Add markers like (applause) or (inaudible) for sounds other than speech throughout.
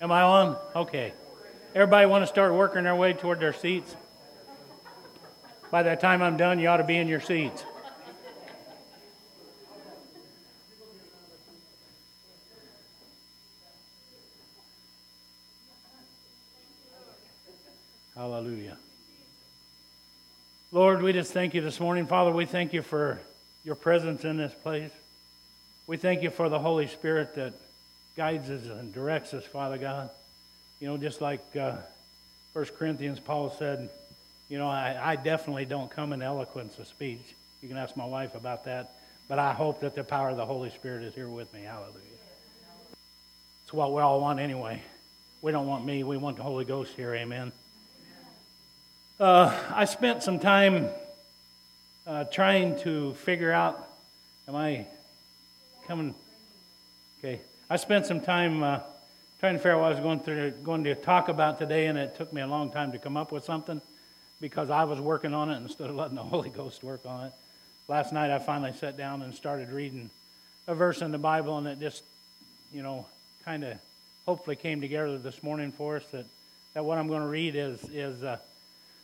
Am I on? Okay. Everybody want to start working their way toward their seats? By the time I'm done, you ought to be in your seats. Hallelujah. Lord, we just thank you this morning. Father, we thank you for your presence in this place. We thank you for the Holy Spirit that guides us and directs us, Father God. You know, just like uh, 1 Corinthians, Paul said, you know, I, I definitely don't come in eloquence of speech. You can ask my wife about that. But I hope that the power of the Holy Spirit is here with me. Hallelujah. It's what we all want anyway. We don't want me, we want the Holy Ghost here. Amen. Uh, I spent some time uh, trying to figure out, am I coming? Okay. I spent some time uh, trying to figure out what I was going, through, going to talk about today, and it took me a long time to come up with something because I was working on it instead of letting the (laughs) Holy Ghost work on it. Last night I finally sat down and started reading a verse in the Bible, and it just, you know, kind of hopefully came together this morning for us that, that what I'm going to read is, is uh,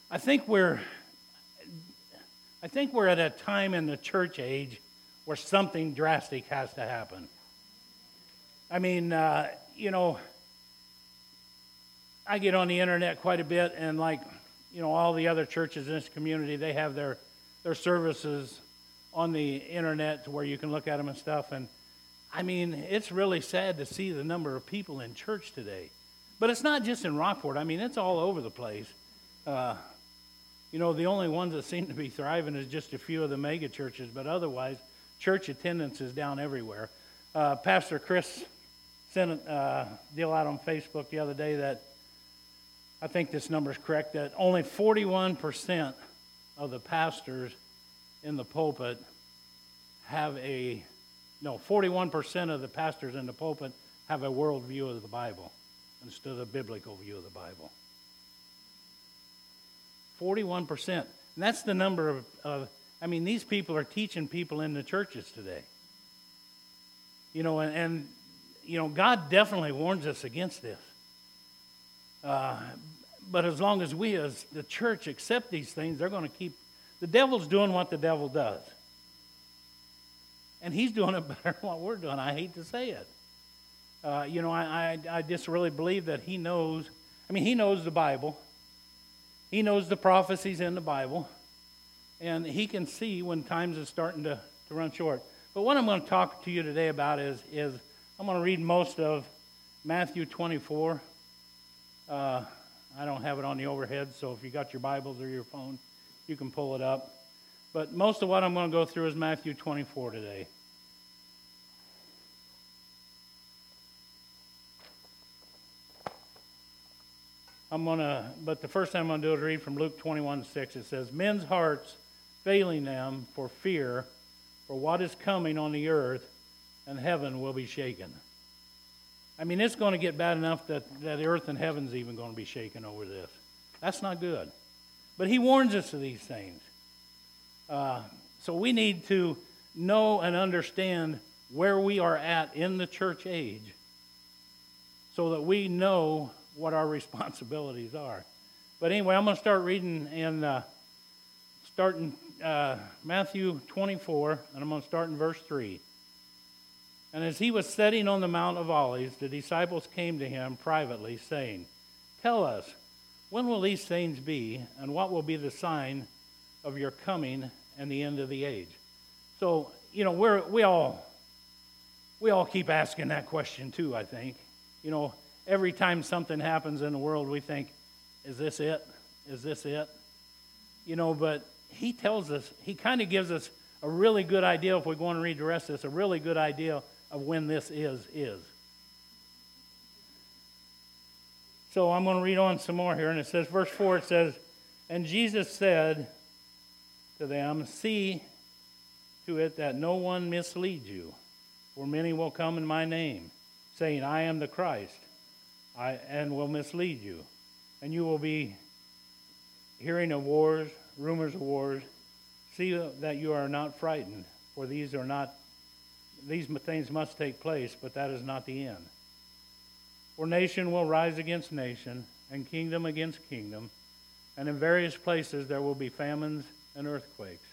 I think we're I think we're at a time in the church age where something drastic has to happen. I mean, uh, you know, I get on the internet quite a bit, and like, you know, all the other churches in this community, they have their their services on the internet to where you can look at them and stuff. And I mean, it's really sad to see the number of people in church today. But it's not just in Rockport. I mean, it's all over the place. Uh, you know, the only ones that seem to be thriving is just a few of the mega churches, but otherwise, church attendance is down everywhere. Uh, Pastor Chris sent a uh, deal out on Facebook the other day that I think this number is correct that only 41% of the pastors in the pulpit have a, no, 41% of the pastors in the pulpit have a world view of the Bible instead of a biblical view of the Bible. 41%. And that's the number of, of, I mean, these people are teaching people in the churches today. You know, and, and you know, God definitely warns us against this. Uh, but as long as we as the church accept these things, they're going to keep, the devil's doing what the devil does. And he's doing it (laughs) better than what we're doing. I hate to say it. Uh, you know, I, I, I just really believe that he knows, I mean, he knows the Bible. He knows the prophecies in the Bible, and he can see when times is starting to, to run short. But what I'm going to talk to you today about is, is I'm going to read most of Matthew 24. Uh, I don't have it on the overhead, so if you got your Bibles or your phone, you can pull it up. But most of what I'm going to go through is Matthew 24 today. I'm going to, but the first thing I'm going to do is read from Luke 21 6. It says, Men's hearts failing them for fear for what is coming on the earth, and heaven will be shaken. I mean, it's going to get bad enough that, that earth and heaven's even going to be shaken over this. That's not good. But he warns us of these things. Uh, so we need to know and understand where we are at in the church age so that we know what our (laughs) responsibilities are. But anyway, I'm going to start reading in uh, starting uh, Matthew 24, and I'm going to start in verse 3. And as he was sitting on the Mount of Olives, the disciples came to him privately, saying, Tell us, when will these things be, and what will be the sign of your coming and the end of the age? So, you know, we're, we all we all keep asking that question too, I think. You know, every time something happens in the world, we think, is this it? Is this it? You know, but he tells us, he kind of gives us a really good idea, if we go and read the rest of this, a really good idea of when this is, is. So I'm going to read on some more here, and it says, verse 4, it says, And Jesus said to them, See to it that no one misleads you, for many will come in my name, saying, I am the Christ I, and will mislead you. And you will be hearing of wars, rumors of wars. See that you are not frightened, for these are not these things must take place, but that is not the end. For nation will rise against nation, and kingdom against kingdom, and in various places there will be famines and earthquakes.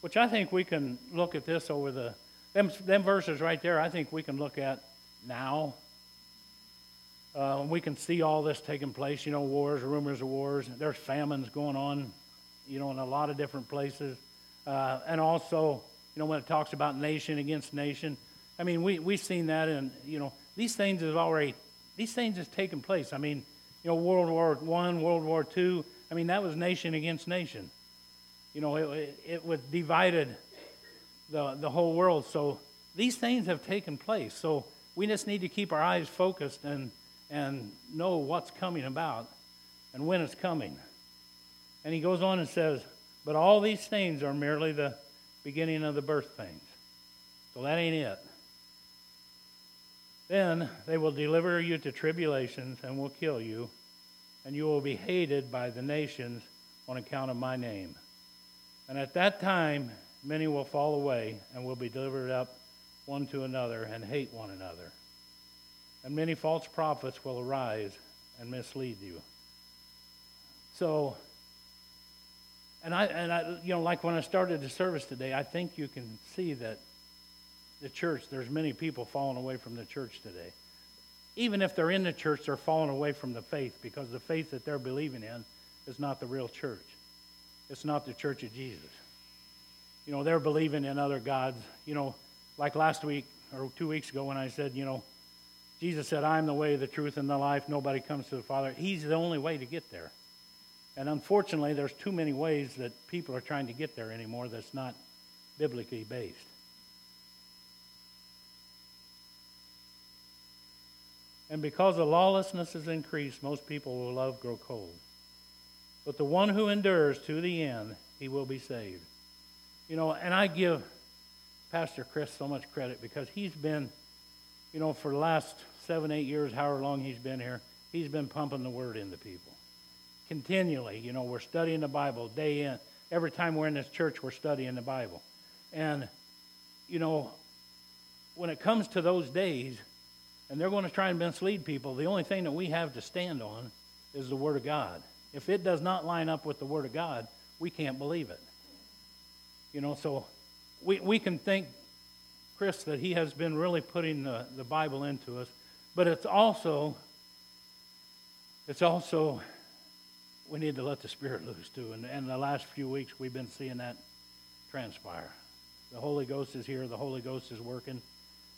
Which I think we can look at this over the them, them verses right there. I think we can look at now. Uh, we can see all this taking place. You know, wars, rumors of wars. There's famines going on. You know, in a lot of different places, uh, and also, you know, when it talks about nation against nation. I mean, we we've seen that, and you know, these things have already these things have taken place. I mean, you know, World War One, World War Two. I mean, that was nation against nation. You know, it, it was divided the, the whole world. So these things have taken place. So we just need to keep our eyes focused and, and know what's coming about and when it's coming. And he goes on and says, But all these things are merely the beginning of the birth pains. So that ain't it. Then they will deliver you to tribulations and will kill you, and you will be hated by the nations on account of my name. And at that time, many will fall away and will be delivered up one to another and hate one another. And many false prophets will arise and mislead you. So, and I, and I, you know, like when I started the service today, I think you can see that the church, there's many people falling away from the church today. Even if they're in the church, they're falling away from the faith because the faith that they're believing in is not the real church. It's not the church of Jesus. You know, they're believing in other gods. You know, like last week or two weeks ago when I said, you know, Jesus said, I'm the way, the truth, and the life. Nobody comes to the Father. He's the only way to get there. And unfortunately, there's too many ways that people are trying to get there anymore that's not biblically based. And because the lawlessness is increased, most people will love grow cold. But the one who endures to the end, he will be saved. You know, and I give Pastor Chris so much credit because he's been, you know, for the last seven, eight years, however long he's been here, he's been pumping the word into people. Continually, you know, we're studying the Bible day in. Every time we're in this church, we're studying the Bible. And, you know, when it comes to those days, and they're going to try and mislead people, the only thing that we have to stand on is the Word of God. If it does not line up with the Word of God, we can't believe it. You know, so we, we can think, Chris, that he has been really putting the, the Bible into us, but it's also, it's also, we need to let the Spirit loose too. And, and the last few weeks, we've been seeing that transpire. The Holy Ghost is here, the Holy Ghost is working.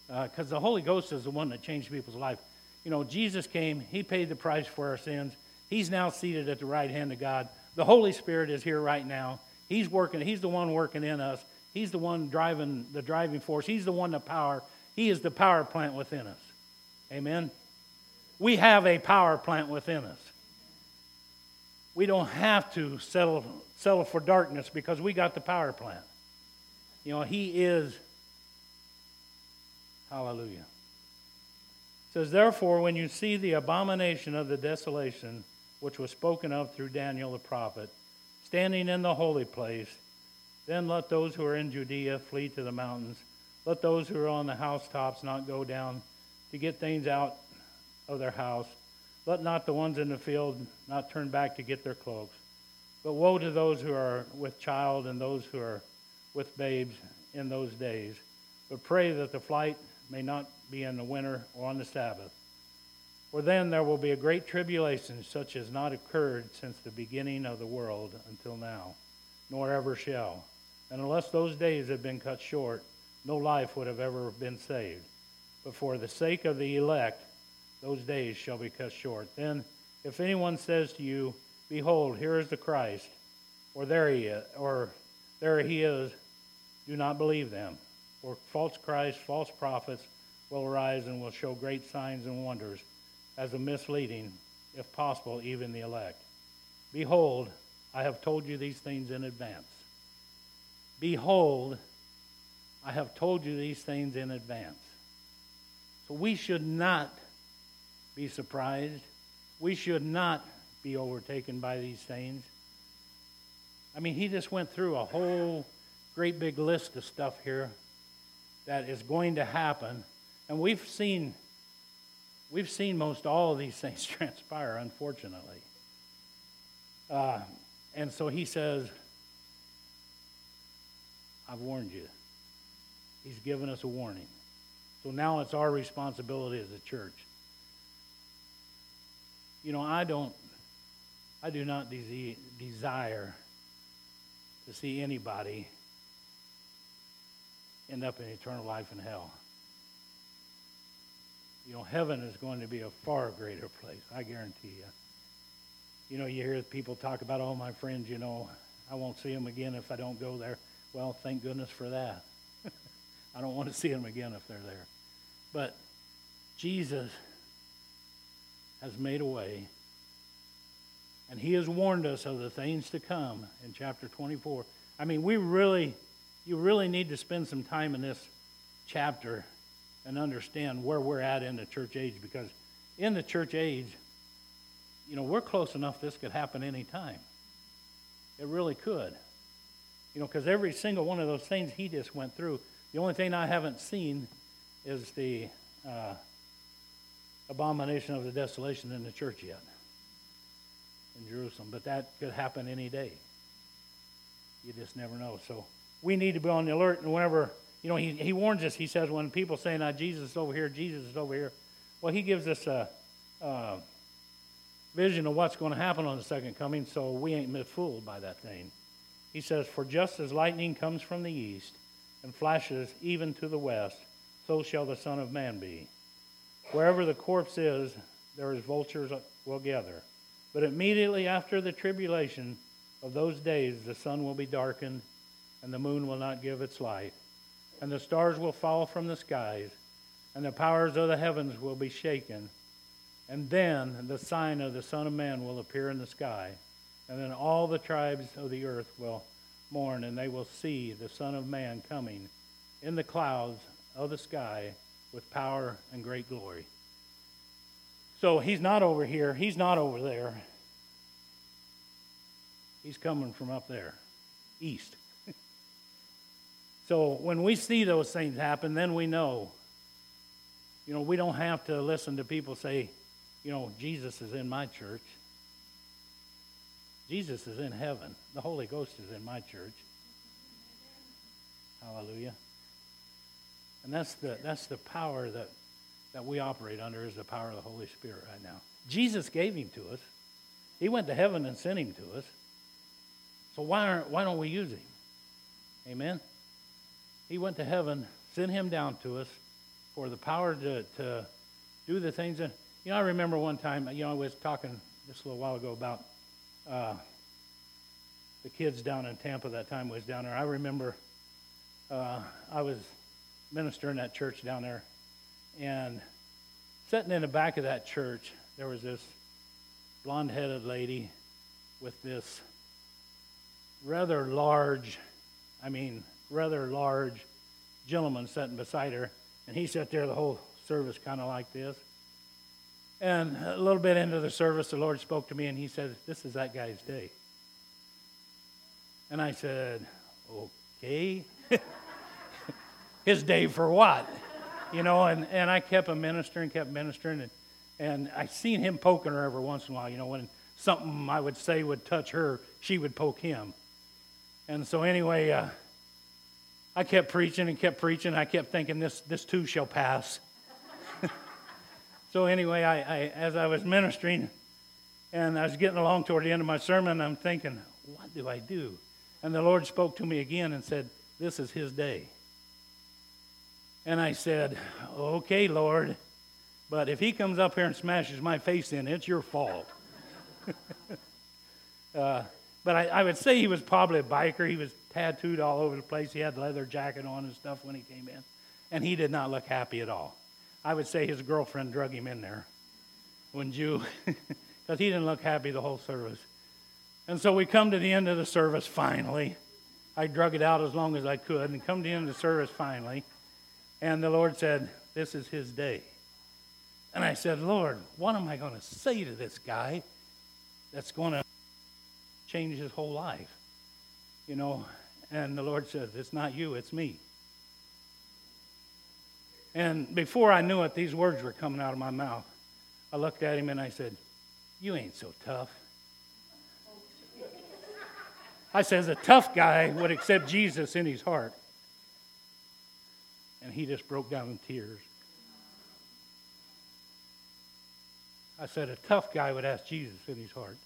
Because uh, the Holy Ghost is the one that changed people's life. You know, Jesus came, He paid the price for our sins. He's now seated at the right hand of God. The Holy Spirit is here right now. He's working, He's the one working in us. He's the one driving the driving force. He's the one the power. He is the power plant within us. Amen. We have a power plant within us. We don't have to settle settle for darkness because we got the power plant. You know, he is hallelujah. It says therefore when you see the abomination of the desolation which was spoken of through Daniel the prophet standing in the holy place. Then let those who are in Judea flee to the mountains. Let those who are on the housetops not go down to get things out of their house. Let not the ones in the field not turn back to get their cloaks. But woe to those who are with child and those who are with babes in those days. But pray that the flight may not be in the winter or on the Sabbath for then there will be a great tribulation, such as not occurred since the beginning of the world until now, nor ever shall. And unless those days had been cut short, no life would have ever been saved. But for the sake of the elect, those days shall be cut short. Then, if anyone says to you, Behold, here is the Christ, or there he is, or there he is, do not believe them. For false Christs, false prophets will arise and will show great signs and wonders as a misleading, if possible, even the elect. Behold, I have told you these things in advance. Behold, I have told you these things in advance. So we should not be surprised. We should not be overtaken by these things. I mean, he just went through a whole great big list of stuff here that is going to happen. And we've seen we've seen most all of these (laughs) things transpire, unfortunately. Uh, and so he says, I've warned you. He's given us a warning. So now it's our responsibility as a church. You know, I don't, I do not de- desire to see anybody end up in eternal life in hell. You know, heaven is going to be a far greater place, I guarantee you. You know, you hear people talk about, all oh, my friends, you know, I won't see them again if I don't go there. Well, thank goodness for that. (laughs) I don't want to see them again if they're there. But Jesus has made a way, and He has warned us of the things to come in chapter 24. I mean, we really, you really need to spend some time in this chapter and understand where we're at in the church age because in the church age, you know, we're close enough this could happen anytime. It really could. You know, because every single one of those things he just went through, the only thing I haven't seen is the uh, abomination of the desolation in the church yet in Jerusalem. But that could happen any day. You just never know. So we need to be on the alert. And whenever, you know, he, he warns us, he says, when people say, now Jesus is over here, Jesus is over here, well, he gives us a, a vision of what's going to happen on the second coming, so we ain't fooled by that thing. He says, For just as lightning comes from the east and flashes even to the west, so shall the Son of Man be. Wherever the corpse is, there is vultures will gather. But immediately after the tribulation of those days, the sun will be darkened, and the moon will not give its light, and the stars will fall from the skies, and the powers of the heavens will be shaken. And then the sign of the Son of Man will appear in the sky. And then all the tribes of the earth will mourn, and they will see the Son of Man coming in the clouds of the sky with power and great glory. So he's not over here, he's not over there. He's coming from up there, east. (laughs) so when we see those things happen, then we know. You know, we don't have to listen to people say, you know, Jesus is in my church. Jesus is in heaven. The Holy Ghost is in my church. Hallelujah. And that's the, that's the power that, that we operate under is the power of the Holy Spirit right now. Jesus gave him to us. He went to heaven and sent him to us. So why, aren't, why don't we use him? Amen? He went to heaven, sent him down to us for the power to, to do the things that, you know, I remember one time, you know, I was talking just a little while ago about uh, the kids down in Tampa that time was down there. I remember uh, I was ministering that church down there, and sitting in the back of that church, there was this blonde-headed lady with this rather large, I mean, rather large gentleman sitting beside her, and he sat there the whole service kind of like this. And a little bit into the service, the Lord spoke to me and he said, This is that guy's day. And I said, Okay. (laughs) His day for what? You know, and, and I kept ministering, kept ministering, and, and I seen him poking her every once in a while. You know, when something I would say would touch her, she would poke him. And so, anyway, uh, I kept preaching and kept preaching. I kept thinking, this, this too shall pass. (laughs) So anyway, I, I, as I was ministering and I was getting along toward the end of my sermon, I'm thinking, what do I do? And the Lord spoke to me again and said, This is his day. And I said, Okay, Lord, but if he comes up here and smashes my face in, it's your fault. (laughs) uh, but I, I, would say he was probably a biker. He was tattooed all over the place. He had leather jacket on and stuff when he came in. And he did not look happy at all. I would say his girlfriend drug him in there, wouldn't you? (laughs) Because he didn't look happy the whole service. And so we come to the end of the service finally. I drug it out as long as I could and come to the end of the service finally. And the Lord said, This is his day. And I said, Lord, what am I going to say to this guy that's going to change his whole life? You know, and the Lord said, It's not you, it's me. And before I knew it, these words were coming out of my mouth. I looked at him and I said, You ain't so tough. I says, A tough guy would accept Jesus in his heart. And he just broke down in tears. I said, A tough guy would ask Jesus in his heart.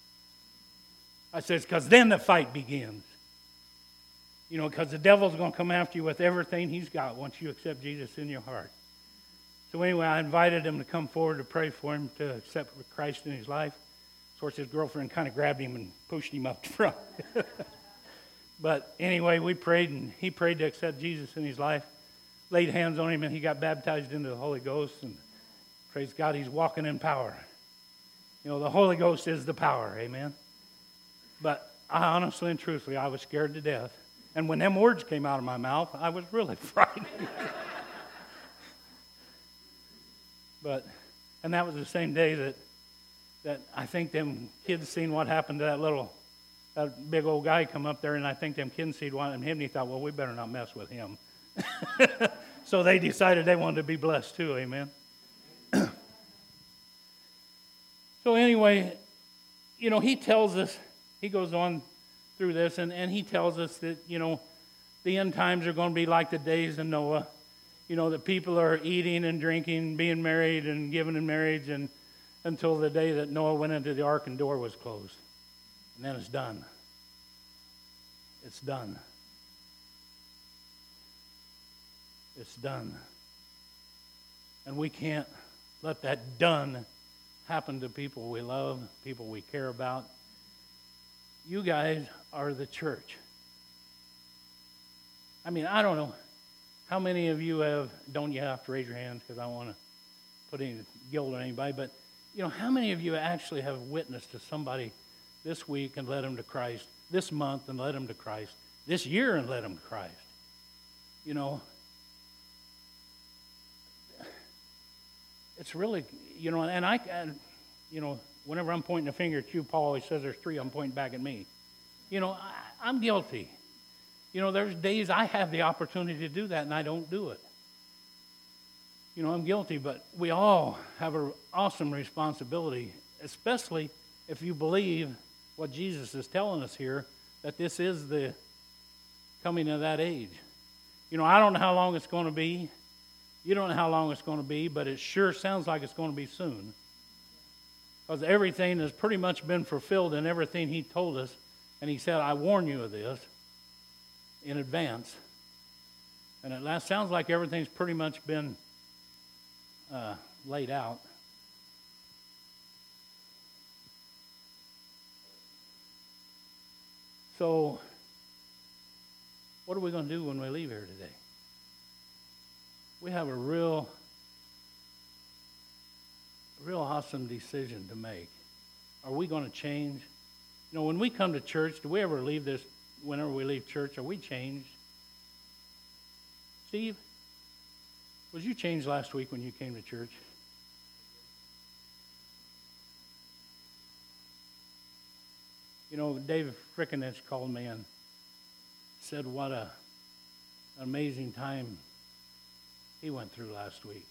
I says, Because then the fight begins. You know, because the devil's going to come after you with everything he's got once you accept Jesus in your heart. So anyway, I invited him to come forward to pray for him to accept Christ in his life. Of course, his girlfriend kind of grabbed him and pushed him up front. (laughs) but anyway, we prayed, and he prayed to accept Jesus in his life. Laid hands on him, and he got baptized into the Holy Ghost. And praise God, he's walking in power. You know, the Holy Ghost is the power. Amen. But I honestly and truthfully, I was scared to death. And when them words came out of my mouth, I was really (laughs) frightened. but, and that was the same day that, that I think them kids seen what happened to that little, that big old guy come up there, and I think them kids seen what happened to him, and he thought, well, we better not mess with him. (laughs) so they decided they wanted to be blessed too, amen. (clears throat) so anyway, you know, he tells us, he goes on through this, and, and he tells us that, you know, the end times are going to be like the days of Noah. You know, that people are eating and drinking, being married and given in marriage, and until the day that Noah went into the ark and door was closed. And then it's done. It's done. It's done. And we can't let that done happen to people we love, people we care about, you guys are the church. I mean, I don't know how many of you have, don't you have to raise your hands because I want to put any guilt on anybody, but you know, how many of you actually have witnessed to somebody this week and led them to Christ, this month and led them to Christ, this year and led them to Christ? You know, it's really, you know, and I, and, you know, whenever I'm pointing a finger at you, Paul always says there's three, I'm pointing back at me. You know, I, I'm guilty. You know, there's days I have the opportunity to do that and I don't do it. You know, I'm guilty, but we all have an awesome responsibility, especially if you believe what Jesus is telling us here that this is the coming of that age. You know, I don't know how long it's going to be. You don't know how long it's going to be, but it sure sounds like it's going to be soon. Because everything has pretty much been fulfilled in everything he told us. And he said, I warn you of this in advance. And it last, sounds like everything's pretty much been uh, laid out. So, what are we going to do when we leave here today? We have a real real awesome decision to make. Are we going to change? You know, when we come to church, do we ever leave this, whenever we leave church, are we changed? Steve, was you changed last week when you came to church? You know, David Frickinich called me and said what a an amazing time he went through last week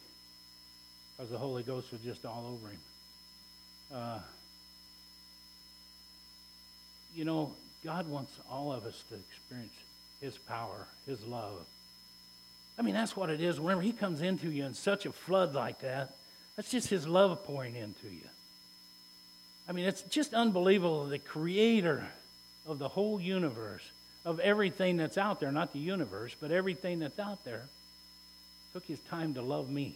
because the Holy Ghost was just all over him. Uh, you know, God wants all of us to experience His power, His love. I mean, that's what it is. Whenever He comes into you in such a flood like that, that's just His love pouring into you. I mean, it's just unbelievable. The creator of the whole universe, of everything that's out there, not the universe, but everything that's out there, took His time to love me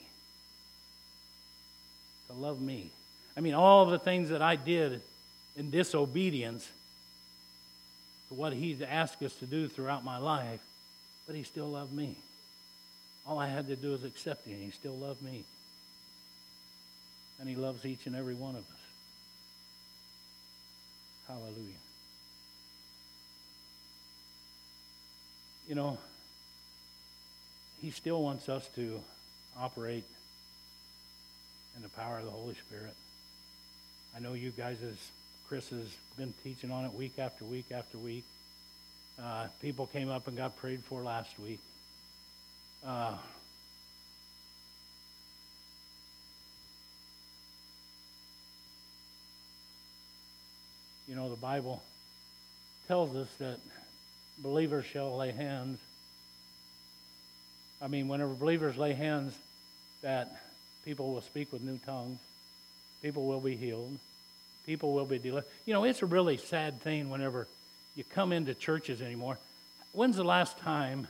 to love me. I mean, all the things that I did in disobedience to what He's asked us to do throughout my life, but He still loved me. All I had to do was accept Him, He still loved me. And He loves each and every one of us. Hallelujah. You know, he still wants us to operate in the power of the Holy Spirit. I know you guys, as Chris has been teaching on it week after week after week. Uh, people came up and got prayed for last week. Uh, you know, the Bible tells us that believers shall lay hands I mean, whenever believers lay hands, that people will speak with new tongues, people will be healed, people will be delivered. You know, it's a really sad thing whenever you come into churches anymore. When's the last time?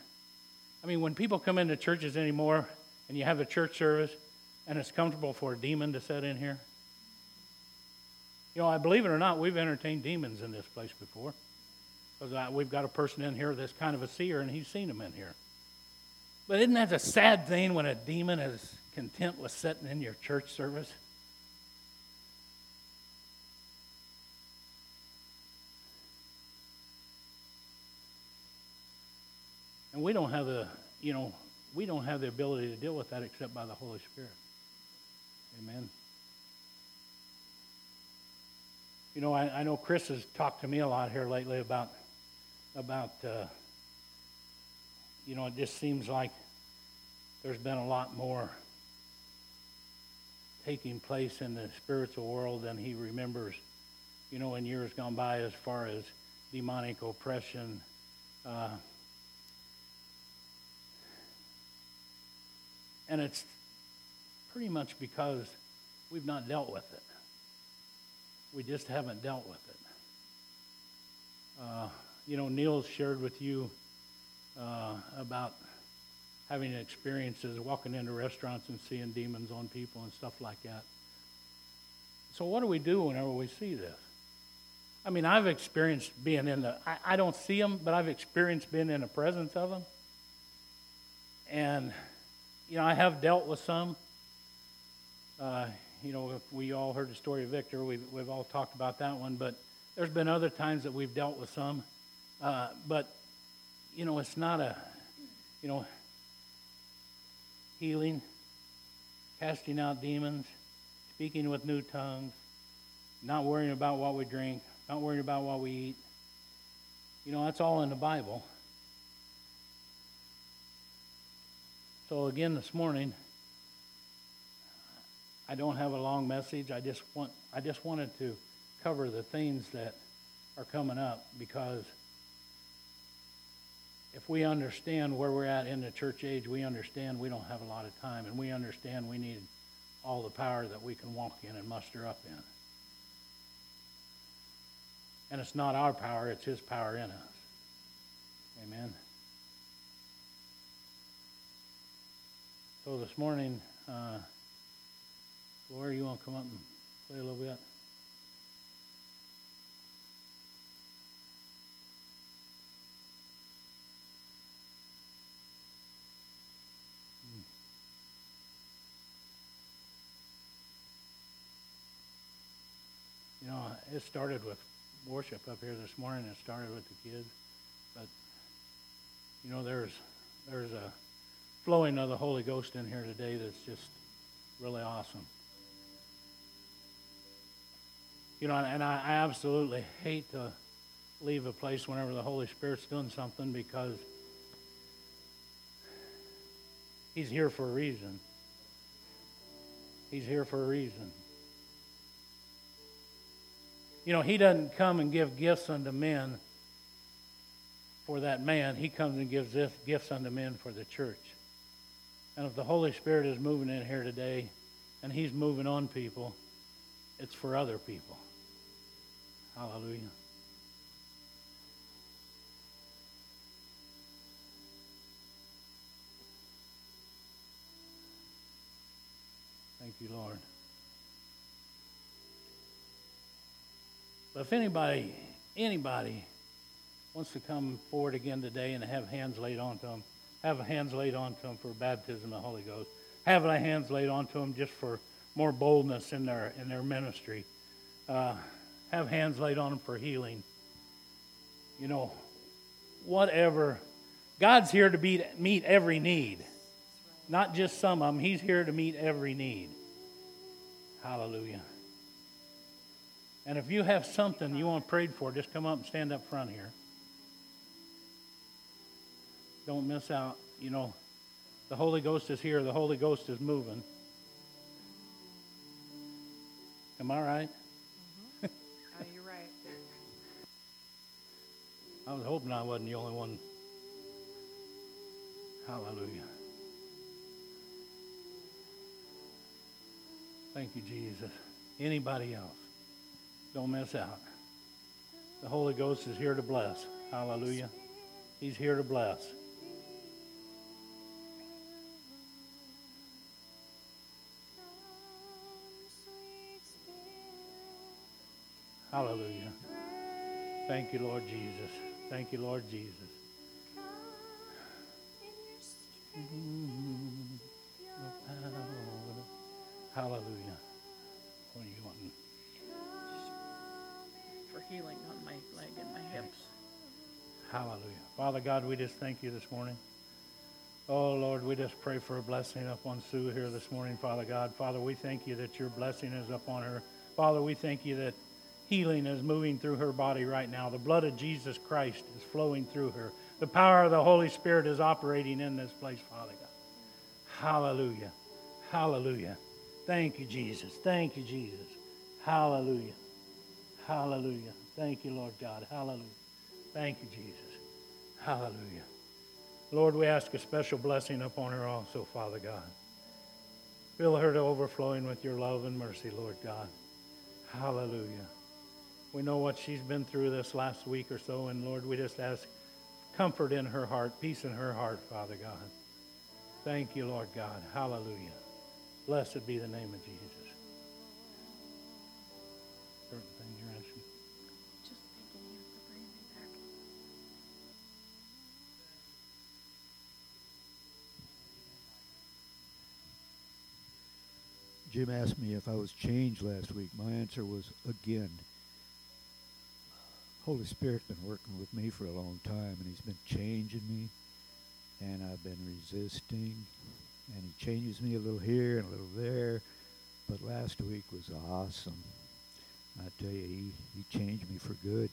I mean, when people come into churches anymore and you have a church service and it's comfortable for a demon to sit in here? You know, I believe it or not, we've entertained demons in this place before. Because we've got a person in here that's kind of a seer and he's seen them in here. But isn't that a sad thing when a demon is content with sitting in your church service? And we don't have the, you know, we don't have the ability to deal with that except by the Holy Spirit. Amen. You know, I, I know Chris has talked to me a lot here lately about about uh, you know, it just seems like there's been a lot more taking place in the spiritual world than he remembers, you know, in years gone by as far as demonic oppression. Uh, and it's pretty much because we've not dealt with it. We just haven't dealt with it. Uh, you know, Neil shared with you uh, about having experiences walking into restaurants and seeing demons on people and stuff like that. So, what do we do whenever we see this? I mean, I've experienced being in the, I, I don't see them, but I've experienced being in the presence of them. And, you know, I have dealt with some. Uh, you know, we all heard the story of Victor. We've, we've all talked about that one, but there's been other times that we've dealt with some. Uh, but, you know, it's not a, you know, healing, casting out demons, speaking with new tongues, not worrying about what we drink, not worrying about what we eat. You know, that's all in the Bible. So, again, this morning, I don't have a long message. I just want I just wanted to cover the things that are coming up because if we understand where we're at in the church age, we understand we don't have a lot of time, and we understand we need all the power that we can walk in and muster up in. And it's not our power, it's His power in us. Amen. So this morning, uh, Laura, you want to come up and play a little bit? It started with worship up here this morning. It started with the kids, but you know, there's there's a flowing of the Holy Ghost in here today that's just really awesome. You know, and I absolutely hate to leave a place whenever the Holy Spirit's doing something because He's here for a reason. He's here for a reason. You know, he doesn't come and give gifts unto men for that man. He comes and gives this gifts unto men for the church. And if the Holy Spirit is moving in here today and he's moving on people, it's for other people. Hallelujah. Thank you, Lord. But if anybody, anybody wants to come forward again today and have hands laid onto them, have hands laid onto them for baptism of the Holy Ghost, have their hands laid onto them just for more boldness in their in their ministry, uh, have hands laid on them for healing. You know, whatever. God's here to meet, meet every need, not just some of them. He's here to meet every need. Hallelujah. And if you have something you want prayed for, just come up and stand up front here. Don't miss out. You know, the Holy Ghost is here, the Holy Ghost is moving. Am I right? Mm-hmm. Oh, you're right. (laughs) I was hoping I wasn't the only one. Hallelujah. Thank you, Jesus. Anybody else? Don't miss out. The Holy Ghost is here to bless. Hallelujah. He's here to bless. Hallelujah. Thank you, Lord Jesus. Thank you, Lord Jesus. Hallelujah. Healing on my leg and my hips. Hallelujah. Father God, we just thank you this morning. Oh, Lord, we just pray for a blessing upon Sue here this morning, Father God. Father, we thank you that your blessing is upon her. Father, we thank you that healing is moving through her body right now. The blood of Jesus Christ is flowing through her. The power of the Holy Spirit is operating in this place, Father God. Hallelujah. Hallelujah. Thank you, Jesus. Thank you, Jesus. Hallelujah. Hallelujah. Thank you, Lord God. Hallelujah. Thank you, Jesus. Hallelujah. Lord, we ask a special blessing upon her also, Father God. Fill her to overflowing with your love and mercy, Lord God. Hallelujah. We know what she's been through this last week or so, and Lord, we just ask comfort in her heart, peace in her heart, Father God. Thank you, Lord God. Hallelujah. Blessed be the name of Jesus. Jim asked me if I was changed last week. My answer was again. Holy Spirit's been working with me for a long time, and He's been changing me, and I've been resisting, and He changes me a little here and a little there. But last week was awesome. I tell you, He, he changed me for good.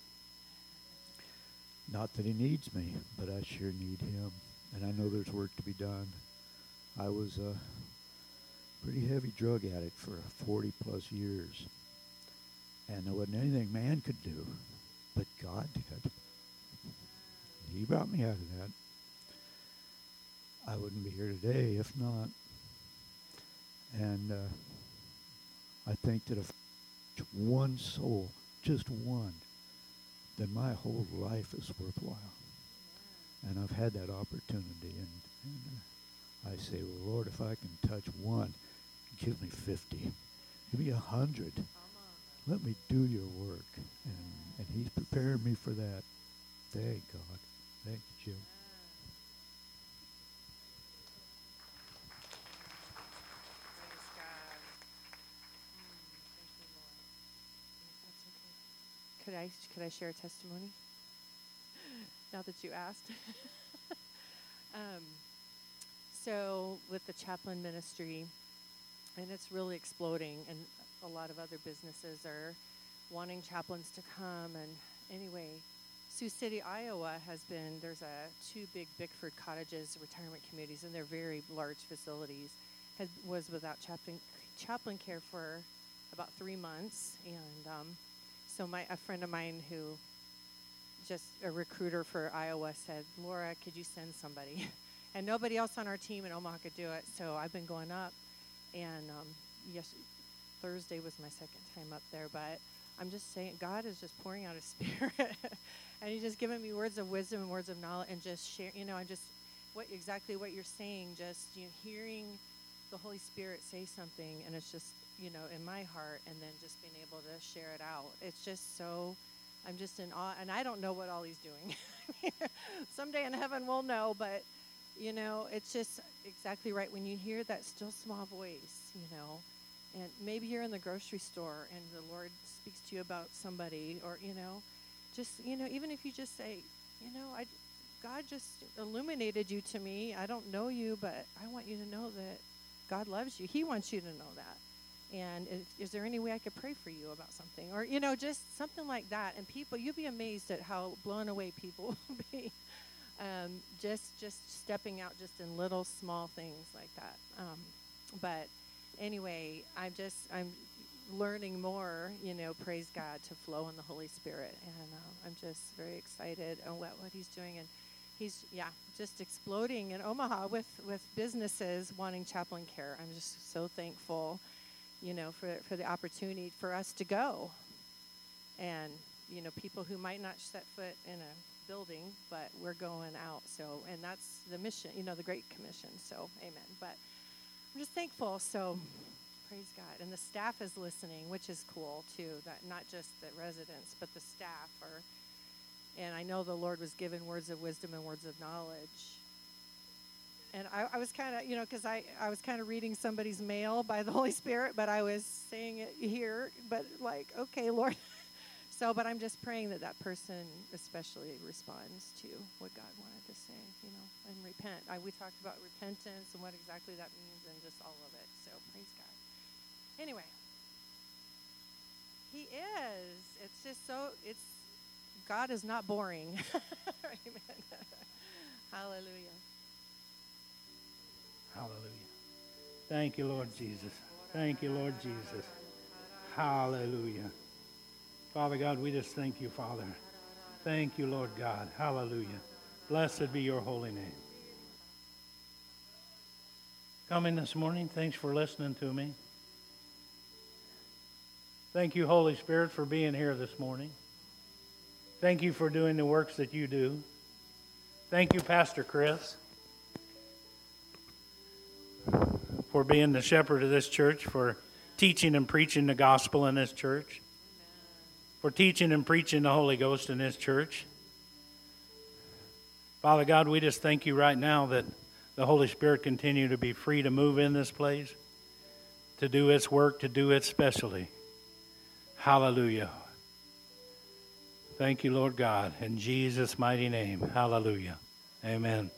Not that He needs me, but I sure need Him, and I know there's work to be done. I was uh, pretty heavy drug addict for 40 plus years. And there wasn't anything man could do, but God did. He brought me out of that. I wouldn't be here today if not. And uh, I think that if one soul, just one, then my whole life is worthwhile. And I've had that opportunity. And, and uh, I say, well, Lord, if I can touch one, give me 50. Give me a 100. Let me do your work. And, and he's preparing me for that. Thank God. Thank you, Jim. Could I could I share a testimony? now that you asked. (laughs) um, so with the chaplain ministry, and it's really exploding, and a lot of other businesses are wanting chaplains to come. And anyway, Sioux City, Iowa has been there's a two big Bickford cottages retirement communities, and they're very large facilities. Has, was without chaplain chaplain care for about three months, and um, so my a friend of mine who just a recruiter for Iowa said, Laura, could you send somebody? (laughs) and nobody else on our team in Omaha could do it, so I've been going up, and um, yes, Thursday was my second time up there, but I'm just saying God is just pouring out His (laughs) Spirit, and He's just giving me words of wisdom and words of knowledge, and just share. You know, I'm just what exactly what you're saying. Just you know, hearing the Holy Spirit say something, and it's just you know in my heart, and then just being able to share it out. It's just so. I'm just in awe, and I don't know what all He's doing. (laughs) Someday in heaven we'll know, but you know, it's just exactly right when you hear that still small voice, you know, and maybe you're in the grocery store and the Lord speaks to you about somebody, or you know, just you know, even if you just say, you know, I, God just illuminated you to me. I don't know you, but I want you to know that God loves you. He wants you to know that. And is, is there any way I could pray for you about something, or you know, just something like that? And people, you'd be amazed at how blown away people (laughs) will be. Um, just just stepping out just in little small things like that. Um, but anyway, I'm just I'm learning more, you know, praise God, to flow in the Holy Spirit. And uh, I'm just very excited on what, what he's doing. And he's, yeah, just exploding in Omaha with, with businesses wanting chaplain care. I'm just so thankful, you know, for, for the opportunity for us to go. And, you know, people who might not set foot in a building, but we're going out. So, and that's the mission, you know, the Great Commission. So, amen. But I'm just thankful. So, praise God. And the staff is listening, which is cool too. That not just the residents, but the staff are. And I know the Lord was given words of wisdom and words of knowledge. And I, I was kind of, you know, because I, I was kind of reading somebody's mail by the (laughs) Holy Spirit, but I was saying it here, but like, okay, Lord. (laughs) so, but I'm just praying that that person especially responds to what God wanted to say, you know, and repent. I, we talked about repentance and what exactly that means and just all of it. So, praise God. Anyway, He is. It's just so, it's, God is not boring. (laughs) Amen. (laughs) Hallelujah. Hallelujah. Thank you, Lord Jesus. Thank you, Lord Jesus. Hallelujah. Father God, we just thank you, Father. Thank you, Lord God. Hallelujah. Blessed be your holy name. Coming this morning, thanks for listening to me. Thank you, Holy Spirit, for being here this morning. Thank you for doing the works that you do. Thank you, Pastor Chris, for being the shepherd of this church, for teaching and preaching the gospel in this church, for teaching and preaching the Holy Ghost in this church. Father God, we just thank you right now that the Holy Spirit continue to be free to move in this place, to do its work, to do it specially. Hallelujah. Thank you, Lord God. In Jesus' mighty name. Hallelujah. Amen.